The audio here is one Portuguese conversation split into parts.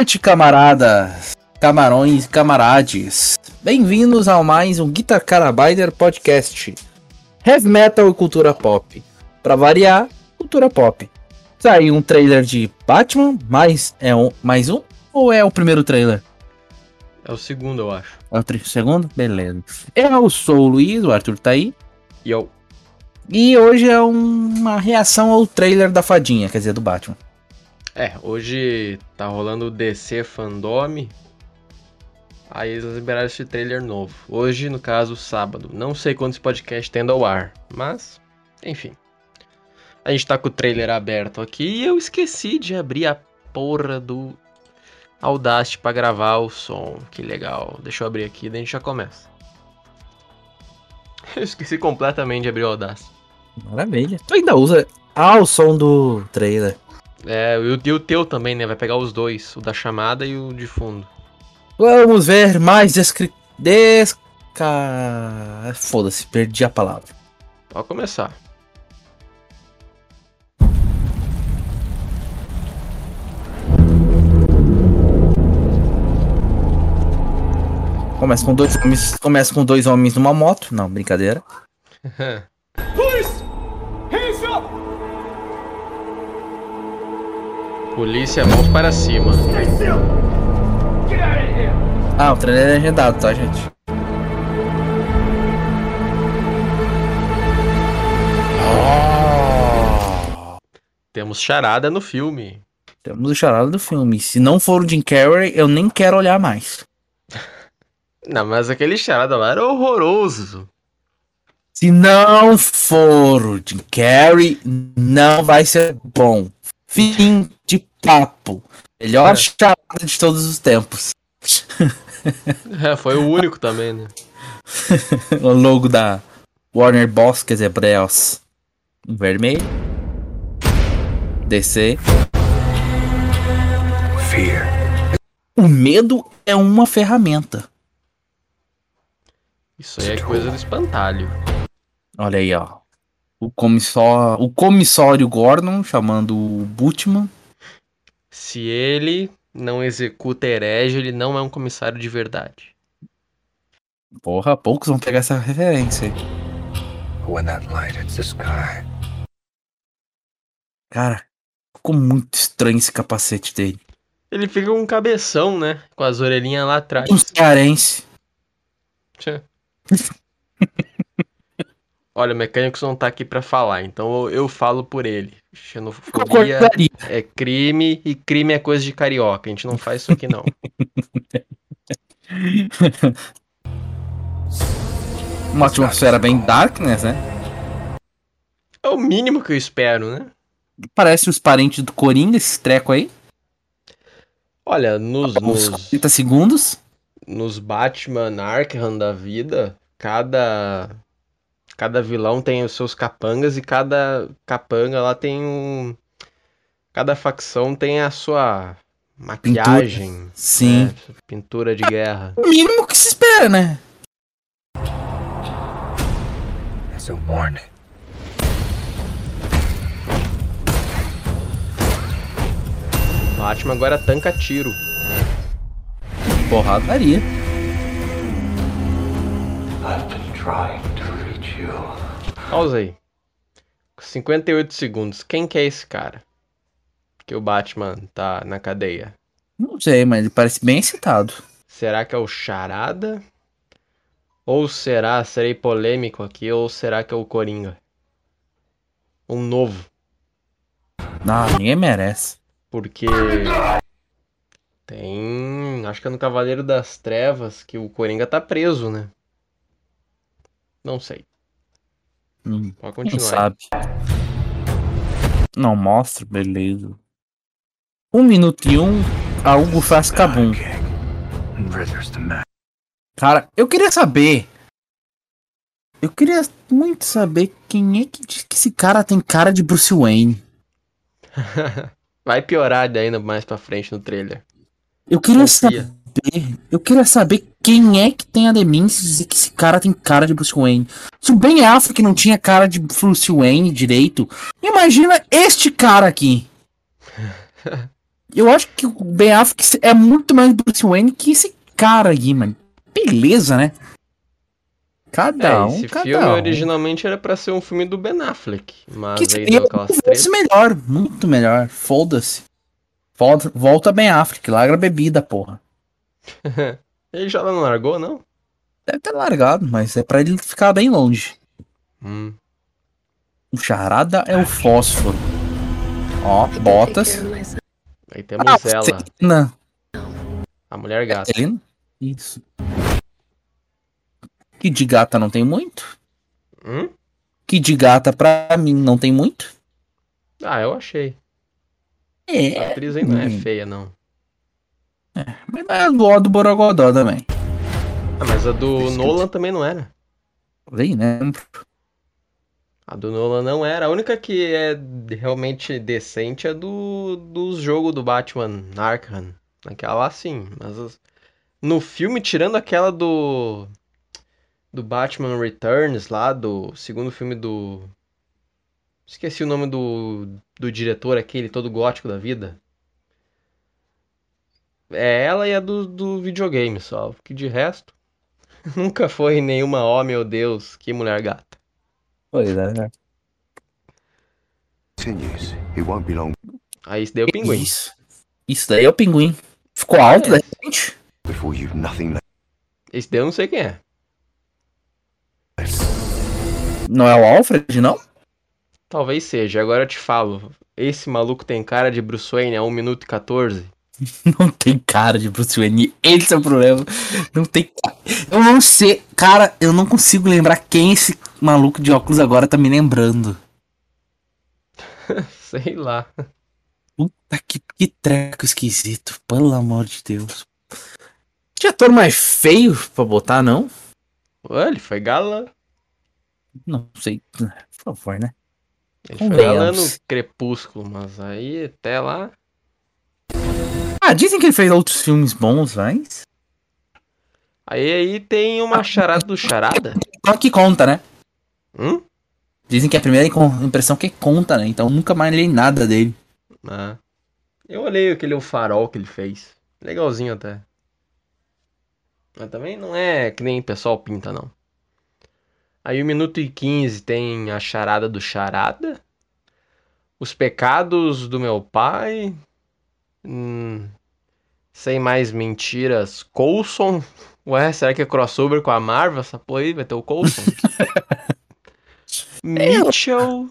Boa noite, camaradas, camarões, camarades. Bem-vindos a mais um Guitar Carabider Podcast. Heavy Metal e cultura pop. Pra variar, cultura pop. Saiu um trailer de Batman, mais é um, mais um ou é o primeiro trailer? É o segundo, eu acho. É o tri- segundo? Beleza. Eu sou o Luiz, o Arthur tá aí. E eu. E hoje é um- uma reação ao trailer da fadinha, quer dizer, do Batman. É, hoje tá rolando o DC Fandom. Aí eles liberaram esse trailer novo. Hoje, no caso, sábado. Não sei quando esse podcast tendo ao ar, mas, enfim. A gente tá com o trailer aberto aqui e eu esqueci de abrir a porra do Audacity pra gravar o som. Que legal. Deixa eu abrir aqui, daí a gente já começa. Eu esqueci completamente de abrir o Audacity. Maravilha. Tu ainda usa. Ah, o som do trailer. É, e o, teu também, né? Vai pegar os dois, o da chamada e o de fundo. Vamos ver mais descri... Desca... Foda-se, perdi a palavra. Pode começar. Começa com dois homens. Começa com dois homens numa moto. Não, brincadeira. Polícia, mãos para cima. Ah, o trailer é legendado, tá, gente? Temos charada no filme. Temos o charada do filme. Se não for o Jim Carrey, eu nem quero olhar mais. Não, mas aquele charada lá era horroroso. Se não for o Jim Carrey, não vai ser bom. Fim de papo. Melhor É. charada de todos os tempos. É, foi o único também, né? o logo da Warner Boss, quer dizer, Bros. Em vermelho. DC. Fear. O medo é uma ferramenta. Isso aí é coisa do espantalho. Olha aí, ó. O comissório, o comissório Gordon chamando o Butman. Se ele não executa herege, ele não é um comissário de verdade. Porra, poucos vão pegar essa referência. aí. When that light hits the sky, Cara, ficou muito estranho esse capacete dele. Ele fica com um cabeção, né? Com as orelhinhas lá atrás. Um cearense. Olha, o mecânico não tá aqui pra falar, então eu, eu falo por ele. Xenofobia é crime e crime é coisa de carioca. A gente não faz isso aqui, não. Uma atmosfera bem darkness, né? É o mínimo que eu espero, né? Parece os parentes do Coringa, esse treco aí. Olha, nos, Uns nos, 30 segundos. nos Batman Arkham da vida, cada cada vilão tem os seus capangas e cada capanga lá tem um cada facção tem a sua maquiagem, Sim. né? pintura de guerra. O mínimo que se espera, né? as a warning. Batman agora tanca tiro. Porradaria. I've been trying. Pausa aí. 58 segundos. Quem que é esse cara? Que o Batman tá na cadeia. Não sei, mas ele parece bem excitado. Será que é o Charada? Ou será, serei polêmico aqui, ou será que é o Coringa? Um novo. Ah, ninguém merece. Porque tem. Acho que é no Cavaleiro das Trevas que o Coringa tá preso, né? Não sei. Hum, Pode Quem continuar. aí. sabe? Não mostra, beleza. Um minuto e um, a Hugo faz cabum. Cara, eu queria saber. Eu queria muito saber quem é que diz que esse cara tem cara de Bruce Wayne. Vai piorar ainda mais pra frente no trailer. Eu queria Confia. saber. Eu queria saber quem é que tem a demência de dizer que esse cara tem cara de Bruce Wayne. Se o Ben Affleck não tinha cara de Bruce Wayne direito, imagina este cara aqui. Eu acho que o Ben Affleck é muito mais Bruce Wayne que esse cara aí, mano. Beleza, né? Cada É, um, esse cada filme um. originalmente era pra ser um filme do Ben Affleck, mas Que aí deu aquelas tretas. melhor, muito melhor. Foda-se. Volta, volta Ben Affleck, larga a bebida, porra. Ele já não largou, não? Deve ter largado, mas é pra ele ficar bem longe. Hum. O charada é o fósforo. Ó, botas. Aí temos Ah, ela, Celina. a mulher gata. Celina? Isso. Que de gata não tem muito. Hum? Que de gata pra mim não tem muito. Ah, eu achei. A É, atriz aí não é Hum. feia, não. Mas não é a do do Borogodó também. Ah, mas a do Nolan também não era. Vem, né? A do Nolan não era. A única que é realmente decente é do, do jogo do Batman Arkham. Aquela lá sim. Mas as- no filme, tirando aquela do. Do Batman Returns lá, do segundo filme do. Esqueci o nome do, do diretor, aquele todo gótico da vida. É ela e a do, do videogame só. Que de resto. Nunca foi nenhuma, oh meu Deus, que mulher gata. Pois é, né? Aí isso daí é o pinguim. Isso. Isso daí é o pinguim. Ficou alto, É. de repente? Esse daí eu não sei quem é. Não é o Alfred, não? Talvez seja, agora eu te falo. Esse maluco tem cara de Bruce Wayne a 1 minuto e 14. Não tem cara de Bruce Wayne. Esse é o problema. Não tem cara. Eu não sei. Cara, eu não consigo lembrar quem esse maluco de óculos agora tá me lembrando. Sei lá. Puta que, que treco esquisito. Pelo amor de Deus. Tinha ator mais feio pra botar, não? Ué, ele foi galã. Não sei. Por favor, né? Ele foi galã no Convenhamos. Crepúsculo, mas aí até lá. Ah, dizem que ele fez outros filmes bons, mas. Aí aí tem uma charada do charada. Só que conta, né? Hum? Dizem que é a primeira im- impressão que conta, né? Então nunca mais li nada dele. Ah. Eu olhei aquele o farol que ele fez. Legalzinho até. Mas também não é que nem o pessoal pinta, não. Aí o minuto e 15 tem a charada do charada. Os pecados do meu pai. Hum, sem mais mentiras. Coulson. Ué, será que é crossover com a Marvel? Essa porra aí vai ter o Coulson. Mitchell.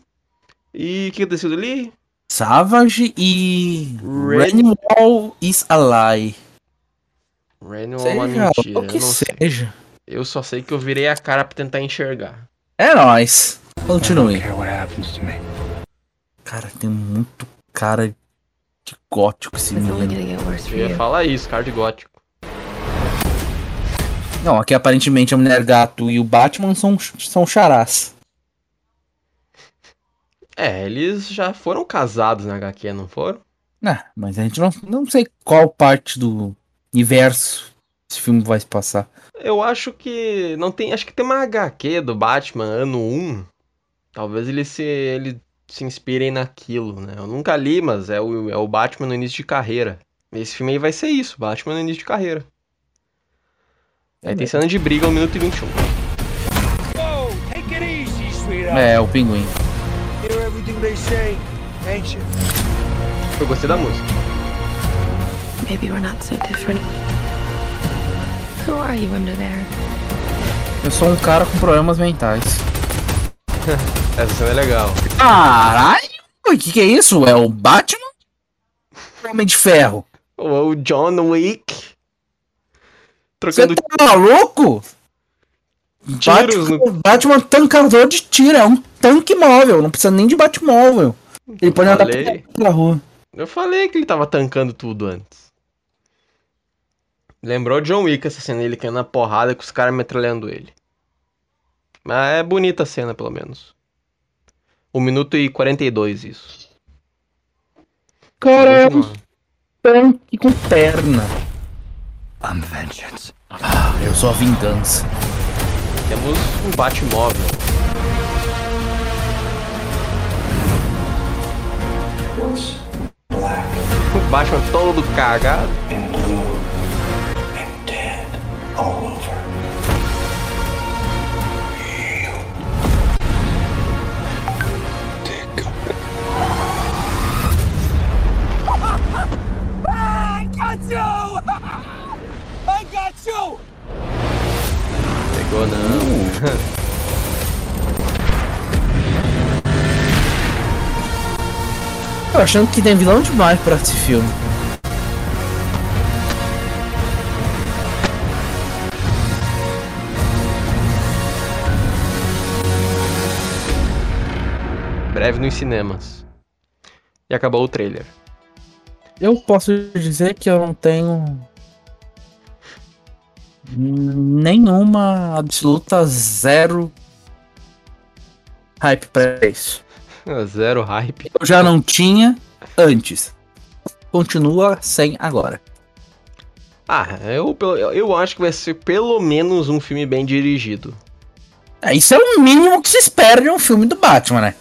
E o que aconteceu ali? Savage e. Ren- Renwall is a lie. Randall é uma Seja mentira, o eu que não sei. seja. Eu só sei que eu virei a cara pra tentar enxergar. É nóis. Continue. care what happens to me. Cara, tem muito cara de gótico esse gonna get worse for Eu ia falar isso, cara de gótico. Não, aqui aparentemente a Mulher Gato e o Batman são, são charás. É, eles já foram casados na HQ, não foram? Ah, mas a gente não, não sei qual parte do universo esse filme vai se passar. Eu acho que não tem, acho que tem uma HQ do Batman ano 1. Talvez ele se ele se inspirem naquilo, né? Eu nunca li, mas é o, é o Batman no início de carreira. Esse filme aí vai ser isso, Batman no início de carreira. Aí tem cena de briga 1 minuto e 21. Whoa, take it easy, sweetheart. É, o pinguim. Eu gostei da música. Maybe we're not so different. Who are you under there? Eu sou um cara com problemas mentais. Essa cena é legal. Caralho! O que, que é isso? É o Batman? Homem de Ferro. O John Wick. Você Trocando tá maluco? tiros no Batman, Batman tancador de tiro, é um tanque móvel, não precisa nem de Batmóvel. Ele pode andar Falei. pela rua. Eu falei que ele tava tancando tudo antes. Lembrou John Wick essa cena, ele caindo na porrada com os caras metralhando ele. Mas é bonita a cena, pelo menos. 1 minuto e 42 isso. Cara, é um tanque com perna. I'm vengeance. Eu sou a vingança. Temos um Batmóvel. O Batman todo cagado. And blue and dead all over. Got you! I got you! Pegou não. Tô achando que tem vilão demais pra esse filme. Breve nos cinemas. E acabou o trailer. Eu posso dizer que eu não tenho nenhuma absoluta zero hype pra isso. Zero hype. Eu já não tinha antes. Continua sem agora. Ah, eu, eu, eu acho que vai ser pelo menos um filme bem dirigido. É, isso é o mínimo que se espera de um filme do Batman, né?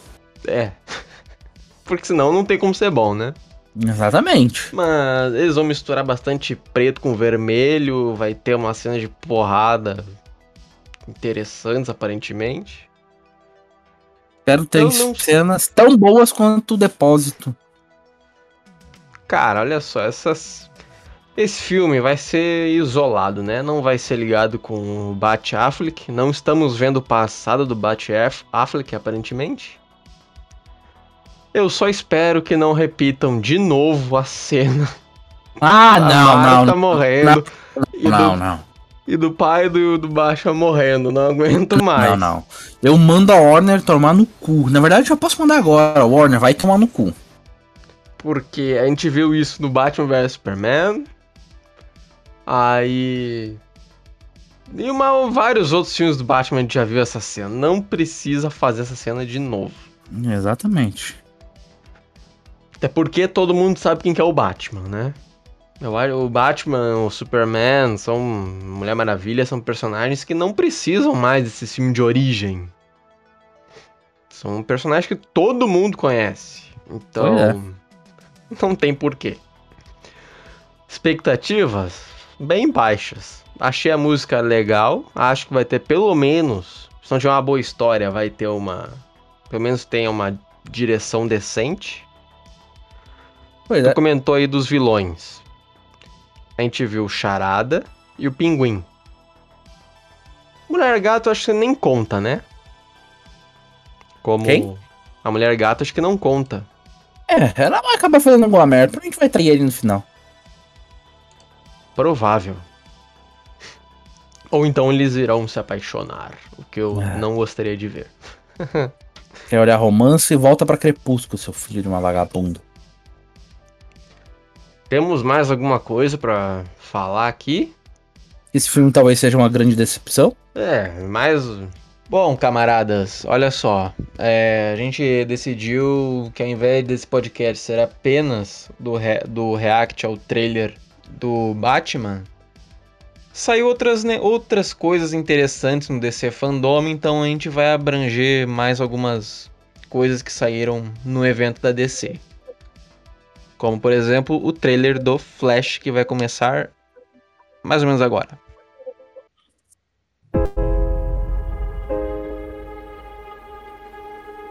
É. Porque senão não tem como ser bom, né? Exatamente. Mas eles vão misturar bastante preto com vermelho, vai ter uma cena de porrada interessantes aparentemente. Espero ter cenas tão boas quanto o depósito. Cara, olha só, essas esse filme vai ser isolado, né? Não vai ser ligado com o Bat Affleck, não estamos vendo o passado do Bat Aff- Affleck aparentemente. Eu só espero que não repitam de novo a cena Ah, não, não, não. morrendo e, Não, do, não. e do pai do, do Baixa morrendo, não aguento mais. Não, não. Eu mando a Warner tomar no cu. Na verdade, eu posso mandar agora. Warner vai tomar no cu. Porque a gente viu isso no Batman vs Superman. Aí. E uma, vários outros filmes do Batman a gente já viu essa cena. Não precisa fazer essa cena de novo. Exatamente. Até porque todo mundo sabe quem que é o Batman, né? Eu acho- O Batman, o Superman, são Mulher Maravilha, são personagens que não precisam mais desse filme de origem. São personagens que todo mundo conhece. Então, é. não tem porquê. Expectativas bem baixas. Achei a música legal. Acho que vai ter pelo menos, se não tiver uma boa história, vai ter uma, pelo menos tenha uma direção decente. Pois Tu é. comentou aí dos vilões. A gente viu o Charada e o Pinguim. Mulher Gato acho que nem conta, né? Como Quem? a Mulher Gato acho que não conta. É, ela vai acabar fazendo alguma merda. A gente vai trair ele no final. Provável. Ou então eles irão se apaixonar, o que eu É. não gostaria de ver. Quer olhar romance e volta pra Crepúsculo, seu filho de uma vagabunda. Temos mais alguma coisa pra falar aqui? Esse filme talvez seja uma grande decepção. É, mais. Bom, camaradas, olha só. é, a gente decidiu que ao invés desse podcast ser apenas do, re- do react ao trailer do Batman, saiu outras, né, outras coisas interessantes no DC Fandom, então a gente vai abranger mais algumas coisas que saíram no evento da DC. Como, por exemplo, o trailer do Flash, que vai começar mais ou menos agora.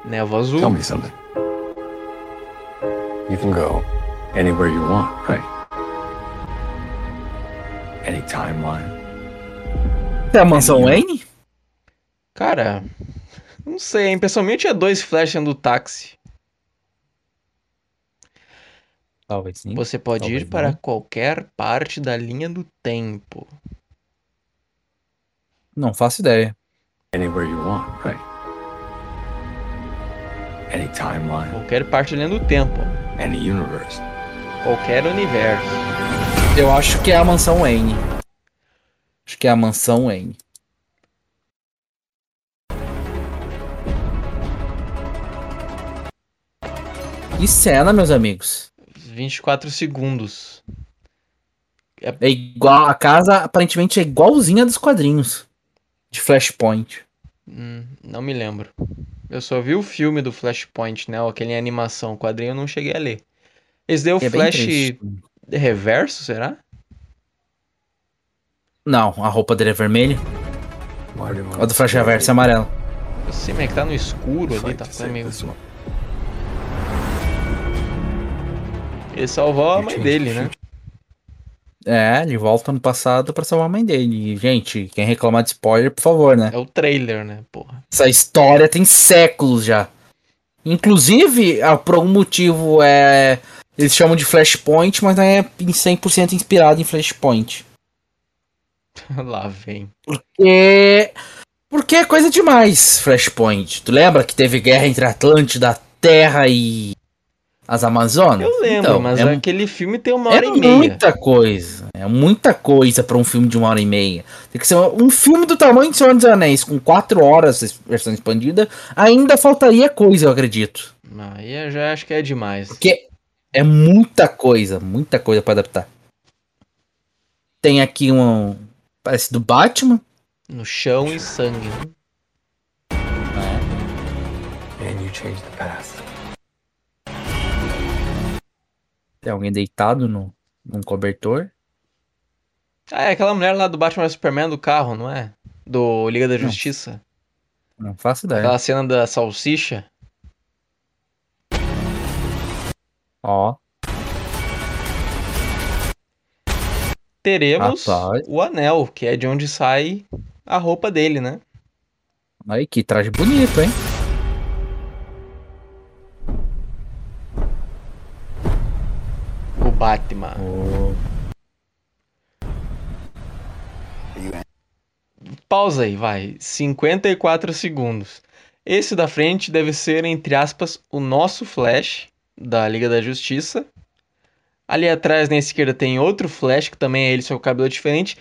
Névoa azul. Tell me something. You can go anywhere you want, right? Any timeline. É a mansão Wayne? Cara, não sei, hein? Pessoalmente é dois Flash do táxi. Talvez sim. Você pode Talvez ir para não. qualquer parte da linha do tempo. Não faço ideia. Anywhere you want, right? Any timeline. Qualquer parte da linha do tempo. Any universe. Qualquer universo. Eu acho que é a mansão Wayne. Acho que é a mansão Wayne. E cena, meus amigos. 24 segundos. É igual. A casa aparentemente é igualzinha dos quadrinhos. De Flashpoint. Hum, não me lembro. Eu só vi o filme do Flashpoint, né? Aquele em animação. O quadrinho eu não cheguei a ler. Esse deu É bem flash reverso, será? Não, a roupa dele é vermelha. A do Flash Reverso é. Eu sei, mas é que tá no escuro ali, tá meio... Ele salvou a mãe dele, né? É, ele volta no passado pra salvar a mãe dele. E, gente, quem reclamar de spoiler, por favor, né? É o trailer, né, porra. Essa história tem séculos já. Inclusive, ah, por algum motivo, é. Eles chamam de Flashpoint, mas não é em 100% inspirado em Flashpoint. Lá vem. Porque. Porque é coisa demais, Flashpoint. Tu lembra que teve guerra entre Atlântida, Terra e. as Amazonas? Eu lembro, Então, mas é, aquele filme tem uma é hora e meia. muita coisa. É muita coisa pra um filme de uma hora e meia. Tem que ser um filme do tamanho de Senhor dos Anéis, com quatro horas, versão expandida, ainda faltaria coisa, eu acredito. Aí eu já acho que é demais. Porque é muita coisa, muita coisa pra adaptar. Tem aqui um. Parece do Batman. No chão e sangue. né? And you changed the past. Tem alguém deitado no, num cobertor. Ah, é aquela mulher lá do Batman Superman do carro, não é? Do Liga da Não. Justiça. Não faço ideia. Aquela cena da salsicha. Ó, Teremos Rapaz. o anel, que é de onde sai a roupa dele, né? aí que traje bonito, hein? Batman. Ô, Pausa aí, vai. 54 segundos. Esse da frente deve ser, entre aspas, o nosso Flash da Liga da Justiça. Ali atrás, na esquerda, tem outro Flash, que também é ele, só com cabelo diferente.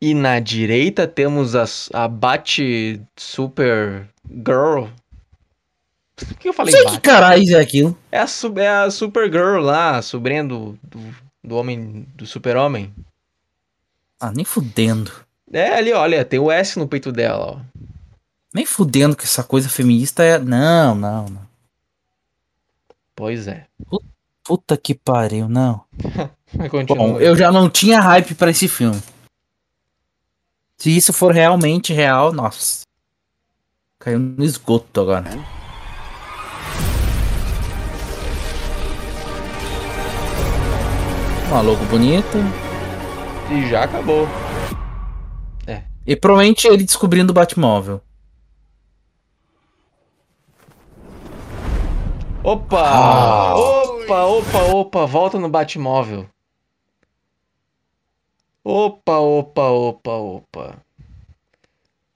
E na direita temos a, a Bat Super Girl. Por que eu falei sei que caralho é aquilo. É a, é a Supergirl lá, a sobrinha do, do, do homem, do super-homem. Ah, nem fudendo. É ali, olha, tem o S no peito dela, ó. Nem fudendo que essa coisa feminista é. Não, não, não. Pois é. Puta que pariu, não. Bom, eu já não tinha hype pra esse filme. Se isso for realmente real, nossa. Caiu no esgoto agora. Uma logo bonita. E já acabou. E provavelmente ele descobrindo o Batmóvel. Opa! Ah. Opa, opa, opa, volta no Batmóvel. Opa, opa, opa, opa.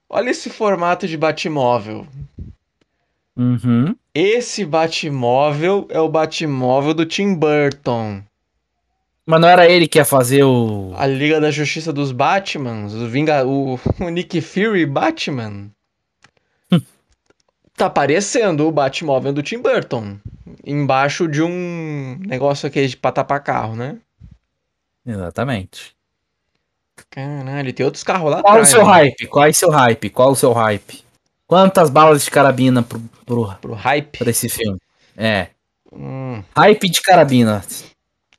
Olha esse formato de Batmóvel. Uhum. Esse Batmóvel é o Batmóvel do Tim Burton. Mas não era ele que ia fazer o. A Liga da Justiça dos Batmans, o, Vinga, o, o Nick Fury Batman. tá parecendo o Batmóvel do Tim Burton. Embaixo de um negócio aqui de pra tapar carro, né? Exatamente. Caralho, tem outros carros lá Qual o seu né? hype? Qual é o seu hype? Qual o seu hype? Quantas balas de carabina pro, pro, Pro hype. pra esse filme? É. Hum, Hype de carabina.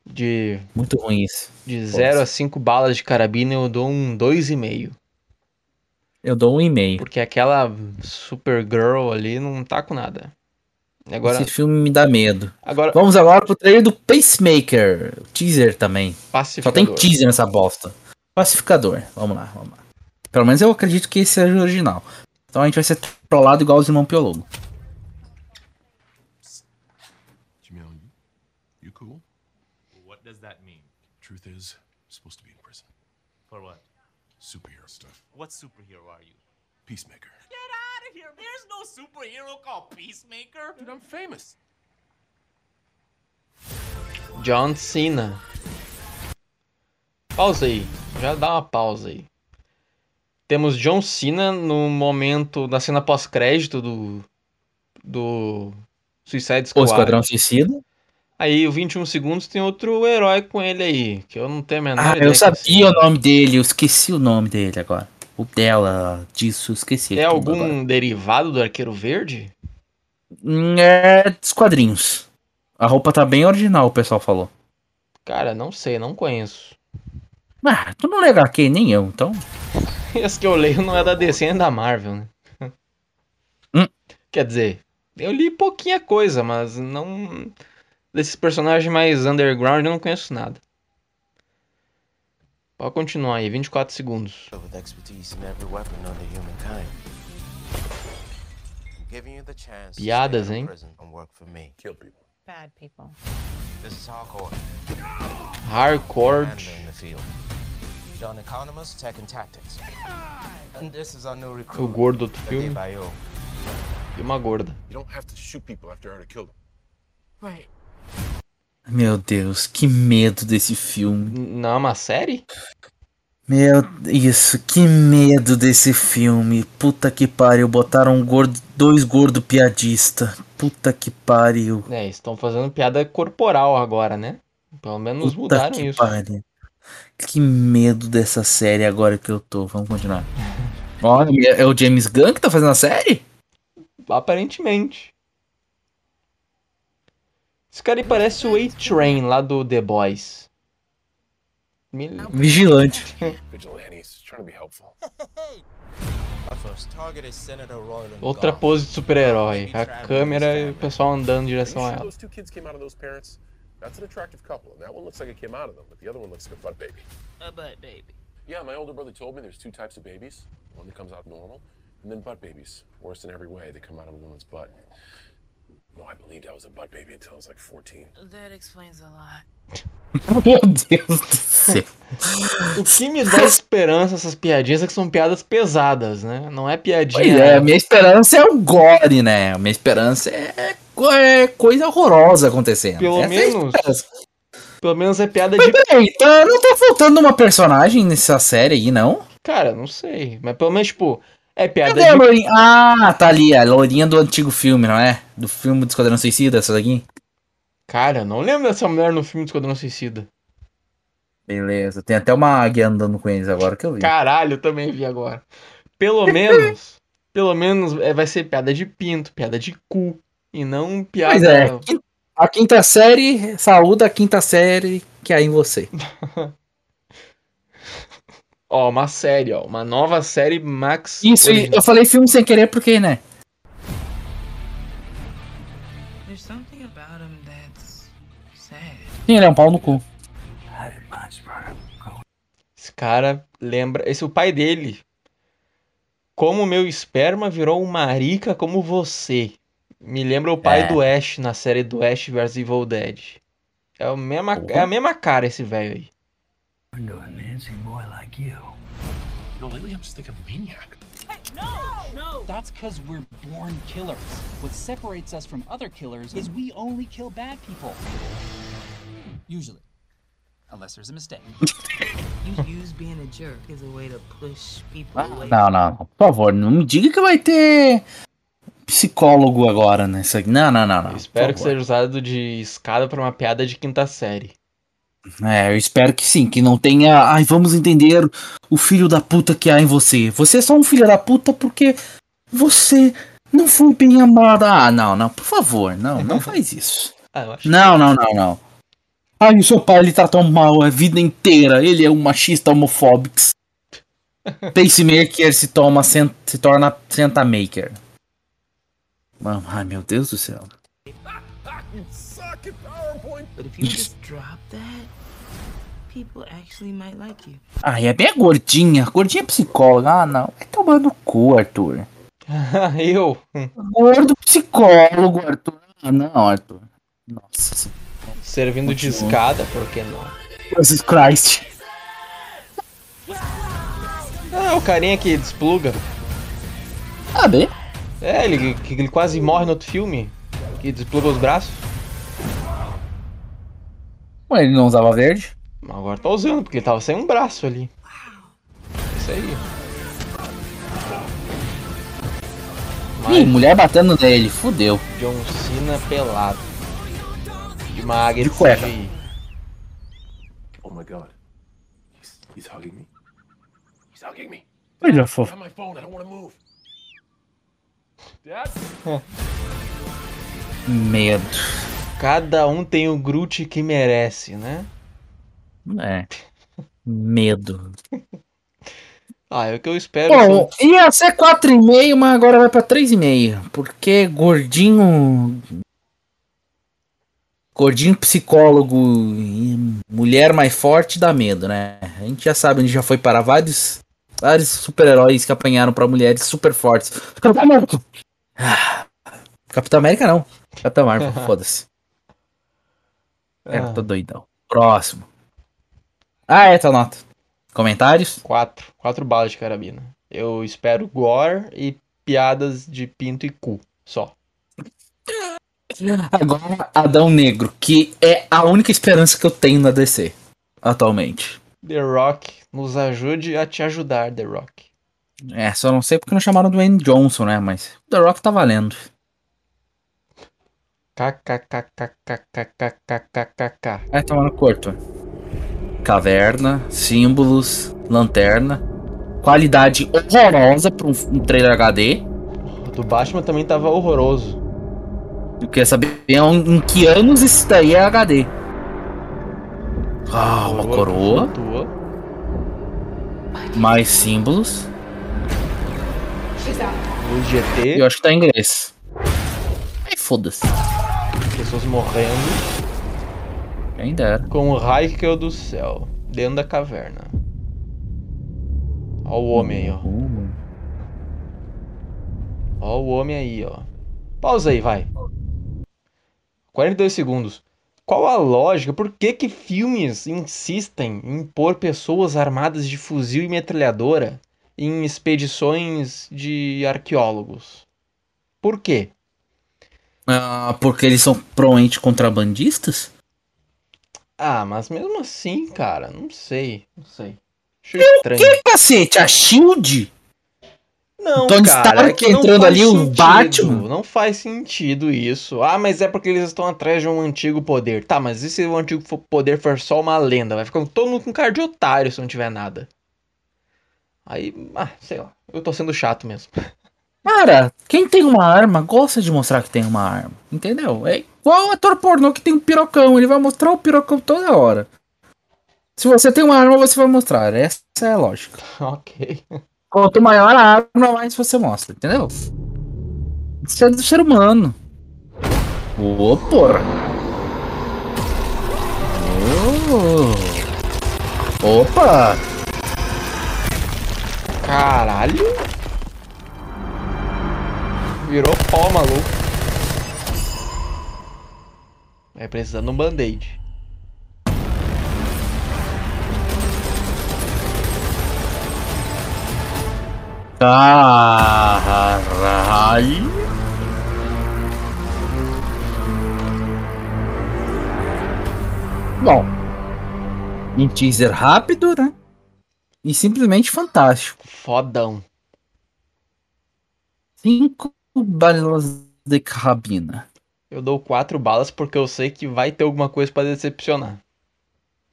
De Muito ruim isso. de 0 a 5 balas de carabina eu dou um 2,5. Eu dou um e-mail. Porque aquela Supergirl ali não tá com nada. Agora, Esse filme me dá medo. agora Vamos agora pro trailer do Pacemaker. Teaser também. Só tem teaser nessa bosta. Pacificador. Vamos lá, vamos lá. Pelo menos eu acredito que esse seja o original. Então a gente vai ser trollado igual os irmãos Piologo. Jamil, you, you cool? What does that mean? Truth is, I'm supposed to be in prison. For what? Superhero stuff. What superhero are you? Peacemaker. Get out of here! There's no superhero called Peacemaker! Dude, I'm famous. John Cena. Pausa aí. Já dá uma pausa aí. Temos John Cena no momento da cena pós-crédito do do Suicide O Squad. Esquadrão Suicida. Aí, o 21 segundos tem outro herói com ele aí, que eu não tenho a menor Ah, ideia eu sabia o nome dele. Eu esqueci o nome dele agora. O dela, disso, esqueci. É algum agora. derivado do Arqueiro Verde? Hum, É dos quadrinhos. A roupa tá bem original, o pessoal falou. Cara, não sei, não conheço. Ah, tu não lê HQ, nem eu, então. Esse que eu leio não é da DC, é da Marvel, né? Hum. Quer dizer, eu li pouquinha coisa, mas não. Desses personagens mais underground eu não conheço nada. Pode continuar aí, 24 segundos. Piadas, hein? hardcore. O gordo do filme e uma gorda. You don't have to shoot people after I already killed them. Right. Meu Deus, que medo desse filme. Não é uma série? Meu, isso, que medo desse filme. Puta que pariu, botaram um gordo, dois gordo piadista. Puta que pariu. É, estão fazendo piada corporal agora, né? Pelo menos Puta mudaram que isso. pariu. Que medo dessa série agora que eu tô. Vamos continuar. Olha, é o James Gunn que tá fazendo a série? Aparentemente. Esse cara aí parece o A-Train lá do The Boys. Vigilante. Outra pose de super-herói. A câmera e o pessoal andando em direção a ela. those two kids came out of those parents? That's an attractive couple, and that one looks like it came out of them, but the other one looks like a butt baby. A butt baby. Yeah, my older brother told me there's two types of babies. One that comes out normal, and then butt babies. Worse in every way, they come out of a woman's butt. No, I believed I was a butt baby until I was like 14. That explains a lot. Meu Deus do céu. O que me dá esperança essas piadinhas é que são piadas pesadas, né? Não é piadinha. Pois é, a minha esperança é o gore, né? A minha esperança é, co- é coisa horrorosa acontecendo. Pelo Essa é menos- esperança. Pelo menos é piada Mas de. peraí, tá, não tá faltando uma personagem nessa série aí, não? Cara, não sei. Mas pelo menos, tipo, é piada Cadê a de. lourinha? Ah, tá ali, a lourinha do antigo filme, não é? Do filme do Esquadrão Suicida, essa daqui? Cara, eu não lembro dessa mulher no filme do Esquadrão Suicida. Beleza, tem até uma águia andando com eles agora que eu vi. Caralho, eu também vi agora. Pelo menos. pelo menos é, vai ser piada de pinto, piada de cu. E não piada. Pois é, a quinta série, saúda a quinta série que há em você. Ó, uma série, ó. Uma nova série Max. Isso, original. eu falei filme sem querer porque, né? Sim, ele é um pau no cu. Esse cara lembra. Esse é o pai dele. Como meu esperma virou um marica como você. Me lembra o pai É. do Ash na série do Ash vs Evil Dead. É, o mesma, é a mesma cara esse velho aí. No, lately I'm just thinking maniac. That's because we're born killers. What separates us from other killers is we only kill bad people. Usually. Unless there's a mistake. You use being a jerk as a way to push people away. Não, não, não. Por favor, não me diga que vai ter psicólogo agora nessa. Não, não, não, não. Eu espero que seja usado de escada pra uma piada de quinta série. É, eu espero que sim, que não tenha. Ai, vamos entender o filho da puta que há em você. Você é só um filho da puta porque você não foi bem amada. Ah, não, não, por favor, não, não faz isso. Ah, eu acho. Não, não, não, não. Ai, o seu pai ele tratou mal a vida inteira. Ele é um machista homofóbico. Pacemaker se, toma, se torna Senta-maker. Mano, Ai, meu Deus do céu. You suck at PowerPoint. But if you just drop that, people actually might like you. Ai, é bem a gordinha. Gordinha é psicóloga. Ah, não. Vai tomar no cu, Arthur. eu. Gordo psicólogo, Arthur. Ah, não, Arthur. Nossa. Servindo de Continua. escada, por que não? Jesus Christ. Ah, o carinha que despluga. Ah, bem. É, ele, que ele quase morre no outro filme. Que despluga os braços. Ué, ele não usava verde? Mas agora tá usando, porque ele tava sem um braço ali. Isso aí. Ih, mulher batendo nele. Fudeu. John Cena pelado. De uma águia De de cueca. CGI. Oh my god. He's, he's hugging me. He's hugging me. Olha, fofo. have my phone. I don't want to move. Dad? Medo. Cada um tem o Groot que merece, né? É. Medo. Ah, é o que eu espero. Bom, são- ia ser 4,5, mas agora vai pra 3,5. Porque gordinho. Gordinho psicólogo e mulher mais forte dá medo, né? A gente já sabe, a gente já foi para vários, vários super-heróis que apanharam pra mulheres super fortes. Capitão América! Ah, Capitão América não. Capitão Marvel, foda-se. É, Ah. tô doidão. Próximo. Ah, é, tá nota. Comentários? Quatro. Quatro balas de carabina. Eu espero gore e piadas de pinto e cu. Só. Agora, Adão Negro, que é a única esperança que eu tenho na DC atualmente. The Rock, nos ajude a te ajudar, The Rock. É, só não sei porque não chamaram do Dwayne Johnson, né? Mas The Rock tá valendo. KKKKKKKKKK. Vai tomar no corto. Caverna, símbolos, lanterna. Qualidade horrorosa pra um, um trailer HD. O do Batman também tava horroroso. Eu queria saber em, que anos isso daí é HD. Ah, uma coroa. Mais símbolos. Luz GT. Eu acho que tá em inglês. Ai, foda-se. Pessoas morrendo. Quem dera. Com o raio que caiu do céu. Dentro da caverna. Ó o homem aí, ó. Uh, Ó o homem aí, ó. Pausa aí, vai. 42 segundos. Qual a lógica? Por que que filmes insistem em pôr pessoas armadas de fuzil e metralhadora em expedições de arqueólogos? Por quê? Ah, porque eles são provavelmente contrabandistas? Ah, mas mesmo assim, cara, não sei, não sei. Acho estranho. Que cacete? A Shield? Não, Tony cara, Stark é entrando ali, o sentido, Batman. Não faz sentido isso. Ah, mas é porque eles estão atrás de um antigo poder. Tá, mas e se o antigo poder for só uma lenda? Vai ficar todo mundo com cara de otário se não tiver nada. Aí, ah, sei lá. Eu tô sendo chato mesmo. Cara, quem tem uma arma gosta de mostrar que tem uma arma. Entendeu? É igual o ator pornô que tem um pirocão. Ele vai mostrar o pirocão toda hora. Se você tem uma arma, você vai mostrar. Essa é a lógica. ok. Quanto maior a arma, mais você mostra. Entendeu? Isso é do ser humano. Ô, porra. Ô. Opa! Caralho. Virou pó, maluco. Vai precisando de um band-aid. Caralho. Bom, um teaser rápido, né? E simplesmente fantástico. Fodão. Cinco balas de carabina. Eu dou quatro balas porque eu sei que vai ter alguma coisa pra decepcionar.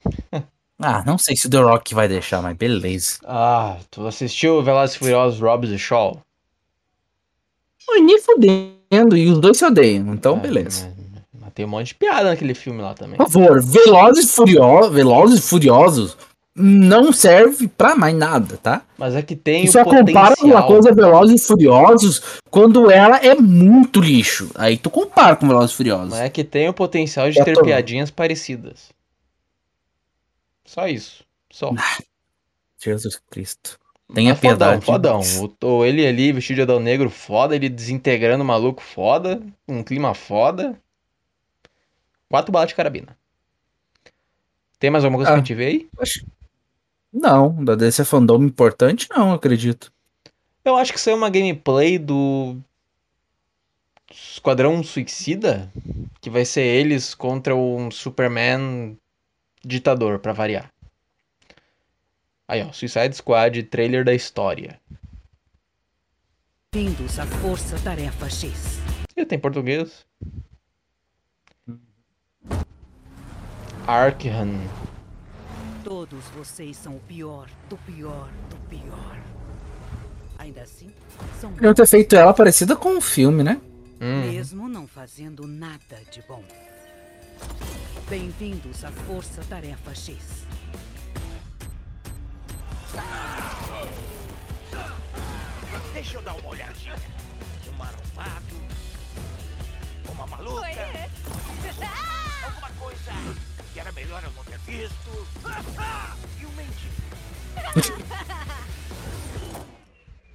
Ah, não sei se o The Rock vai deixar, mas beleza. Ah, tu assistiu Velozes e Furiosos Robbs e Shaw? Oi, nem fudendo. E os dois se odeiam, então É, beleza. mas- mas tem um monte de piada naquele filme lá também. Por favor, Velozes e Furiosos, Velozes e Furiosos não serve pra mais nada, tá? Mas é que tem E só compara com uma coisa Velozes e Furiosos quando ela é muito lixo. Aí tu compara com Velozes e Furiosos. Mas é que tem o potencial de Já ter piadinhas parecidas. Só isso. Só. Jesus Cristo. Tenha Mas fodão, piedade. Fodão. O, o- ele ali, vestido de Adão Negro, foda. Ele desintegrando o maluco, foda. Um clima foda. Quatro balas de carabina. Tem mais alguma coisa Ah. pra gente ver aí? Não, da DC Fandom importante não, acredito. Eu acho que isso é uma gameplay do Esquadrão Suicida, que vai ser eles contra um Superman ditador, pra variar. Aí, ó, Suicide Squad, trailer da história. Bem-vindos à Força Tarefa X. E tem português. Arkham. Todos vocês são o pior, do pior, do pior. Ainda assim, são. Eu ter feito ela parecida com um filme, né? Uhum. Mesmo não fazendo nada de bom. Bem-vindos à Força Tarefa X. Deixa eu dar uma olhadinha. Um marombado. Uma maluca. Alguma coisa que era melhor eu não ter visto. E um mendigo.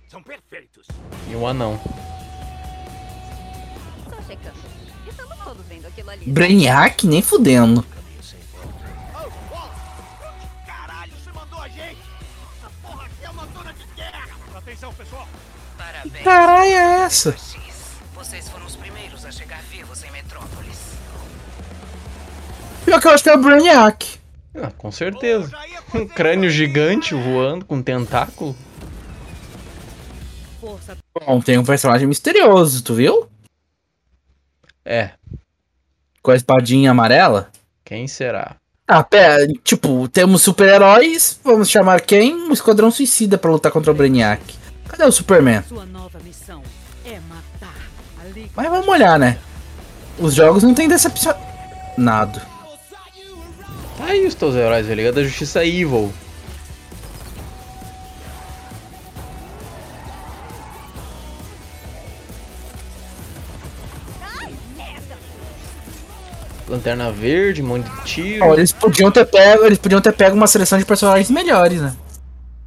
São perfeitos. E um anão. Só checando. Estamos todos vendo aquilo ali. Brainiac nem fudendo. Caralho, você mandou a gente. Essa porra aqui é uma zona de guerra. Atenção, pessoal. Parabéns. Caralho, é essa? Pior que eu acho que é o Brainiac. Ah, com certeza. Um crânio gigante voando com tentáculo. Bom, tem um personagem misterioso, tu viu? É, Com a espadinha amarela. quem será? Ah, pera, tipo, temos super-heróis, vamos chamar quem? Um esquadrão suicida pra lutar contra o Brainiac. Cadê o Superman? É. Mas vamos olhar, né? Os jogos não tem decepcionado. Tá aí os teus heróis, a Liga da Justiça Evil. Lanterna Verde, monte de tiro. Ó, eles podiam ter pego, eles podiam ter pego uma seleção de personagens melhores, né?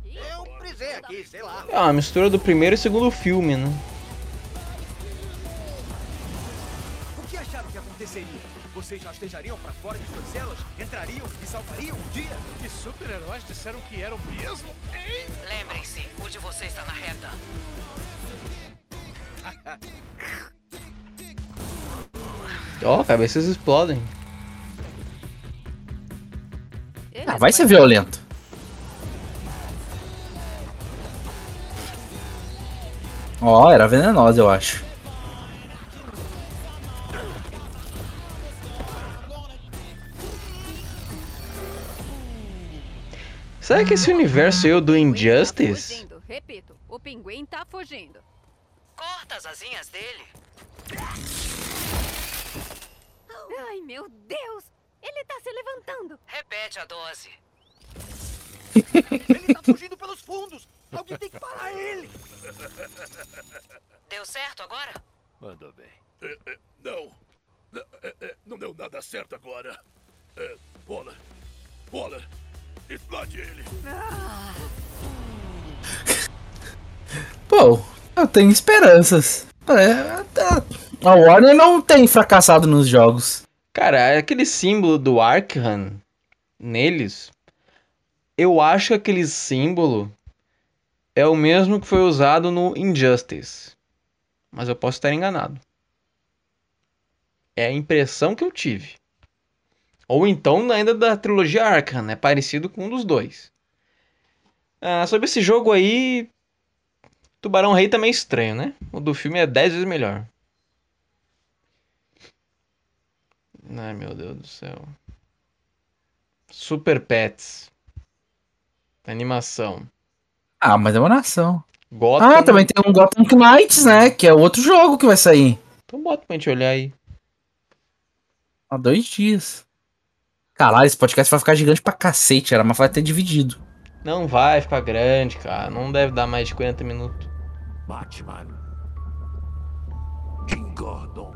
Eu brisei aqui, sei lá. É uma mistura do primeiro e segundo filme, né? Acharam que aconteceria? Vocês rastejariam pra fora de suas celas? Entrariam e salvariam um dia? Que super-heróis disseram que eram mesmo? Hein? Lembrem-se, o de vocês está na reta. Ó, cabeças explodem. Ah, vai ser violento. Ó, era venenosa, eu acho. Será que esse universo eu do Injustice? Fugindo. Repito, o pinguim tá fugindo. Corta as asinhas dele. Ai, meu Deus! Ele tá se levantando. Repete a dose. Ele tá fugindo pelos fundos! Alguém tem que parar ele! Deu certo agora? Mandou bem. não. não deu nada certo agora. bola. Bola. Explode ele. Pô, eu tenho esperanças. É. A Warner não tem fracassado nos jogos. Cara, é aquele símbolo do Arkham neles, eu acho que aquele símbolo é o mesmo que foi usado no Injustice. Mas eu posso estar enganado. É a impressão que eu tive. Ou então ainda da trilogia Arkham, é parecido com um dos dois. Ah, sobre esse jogo aí, Tubarão Rei também é estranho, né? O do filme é 10 vezes melhor. Ai meu Deus do céu. Super Pets. Animação. Ah, mas é uma nação. Gotham. Ah, também tem um Gotham Knights, né? Que é outro jogo que vai sair. Então bota pra gente olhar aí. Há dois dias. Caralho, esse podcast vai ficar gigante pra cacete, era, mas vai ter dividido. Não vai ficar grande, cara. Não deve dar mais de 40 minutos. Batman. Jim Gordon.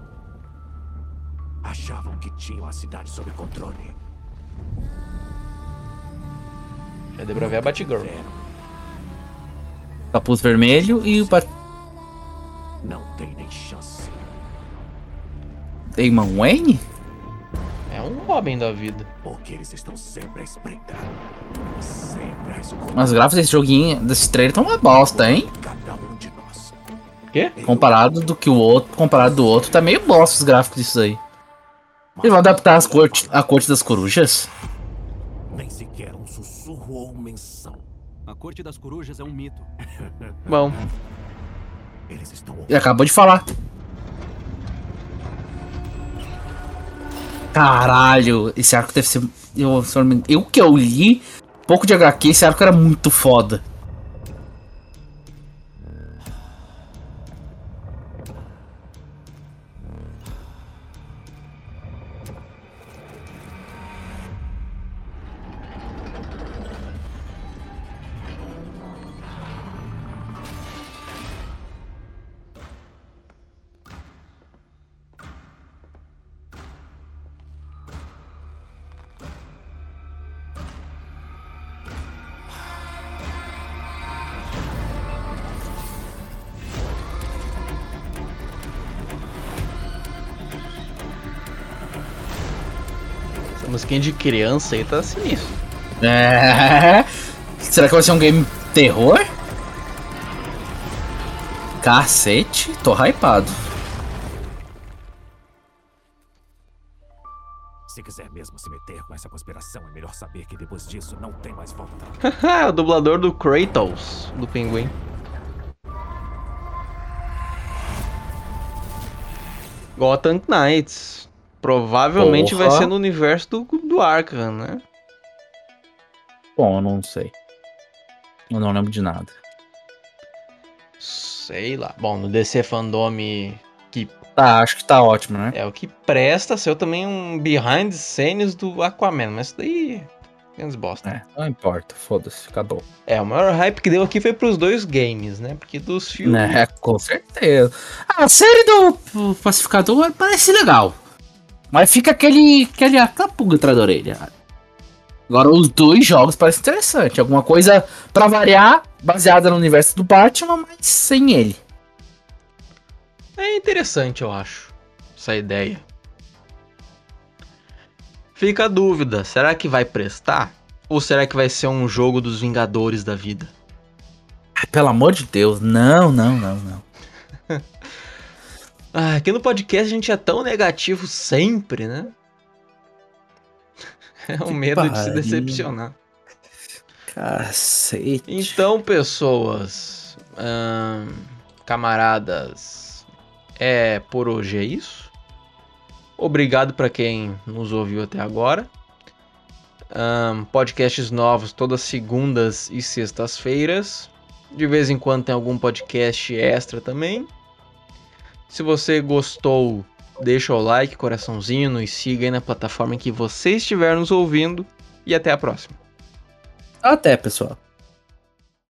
Achavam que tinham a cidade sob controle. Já deu pra ver a Batgirl. Capuz vermelho e o Bat- Não tem nem chance. Damon Wayne? Um Robin da vida. Porque eles estão sempre a espreitar. Sempre a escutar. Mas os gráficos desse joguinho, desse trailer, estão uma bosta, hein? Cada um de nós. Quê? Comparado do que o outro, comparado do outro, tá meio bosta os gráficos disso aí. Eles vão adaptar as corte, a corte das corujas? Nem sequer um sussurro ou menção. A Corte das Corujas é um mito. Bom, Eles estão Ele acabou de falar. Caralho, esse arco deve ser. Eu, eu que eu li, pouco de HQ, esse arco era muito foda. Musiquinha de criança aí tá sinistro. É. Será que vai ser um game terror? Cacete, tô hypado. Se quiser mesmo se meter com essa conspiração, é melhor saber que depois disso não tem mais volta. O dublador do Kratos, do Pinguim. Gotham Knights. Provavelmente vai Porra. ser no universo do, do Arkham, né? Bom, eu não sei. Eu não lembro de nada. Sei lá. Bom, no DC Fandom que Tá, acho que tá ótimo, né? é o que presta, saiu também um behind the scenes do Aquaman, mas isso daí menos bosta. É, não importa, foda-se, acabou. É, o maior hype que deu aqui foi pros dois games, né? Porque dos filmes. Né, com certeza. A série do Pacificador parece legal. Mas fica aquele. aquele aquela pulga atrás da orelha. Agora, os dois jogos parecem interessante. Alguma coisa pra variar, baseada no universo do Batman, mas sem ele. É interessante, eu acho, essa ideia. Fica a dúvida, será que vai prestar? Ou será que vai ser um jogo dos Vingadores da vida? Pelo amor de Deus, não, não, não, não. Ah, aqui no podcast a gente é tão negativo sempre, né? É um medo de se pariu. decepcionar. Cacete. Então, pessoas, ahn, camaradas, é por hoje é isso. Obrigado para quem nos ouviu até agora. Podcasts novos todas segundas e sextas-feiras. De vez em quando tem algum podcast extra também. Se você gostou, deixa o like, coraçãozinho, nos siga aí na plataforma em que você estiver nos ouvindo. E até a próxima. Até, pessoal.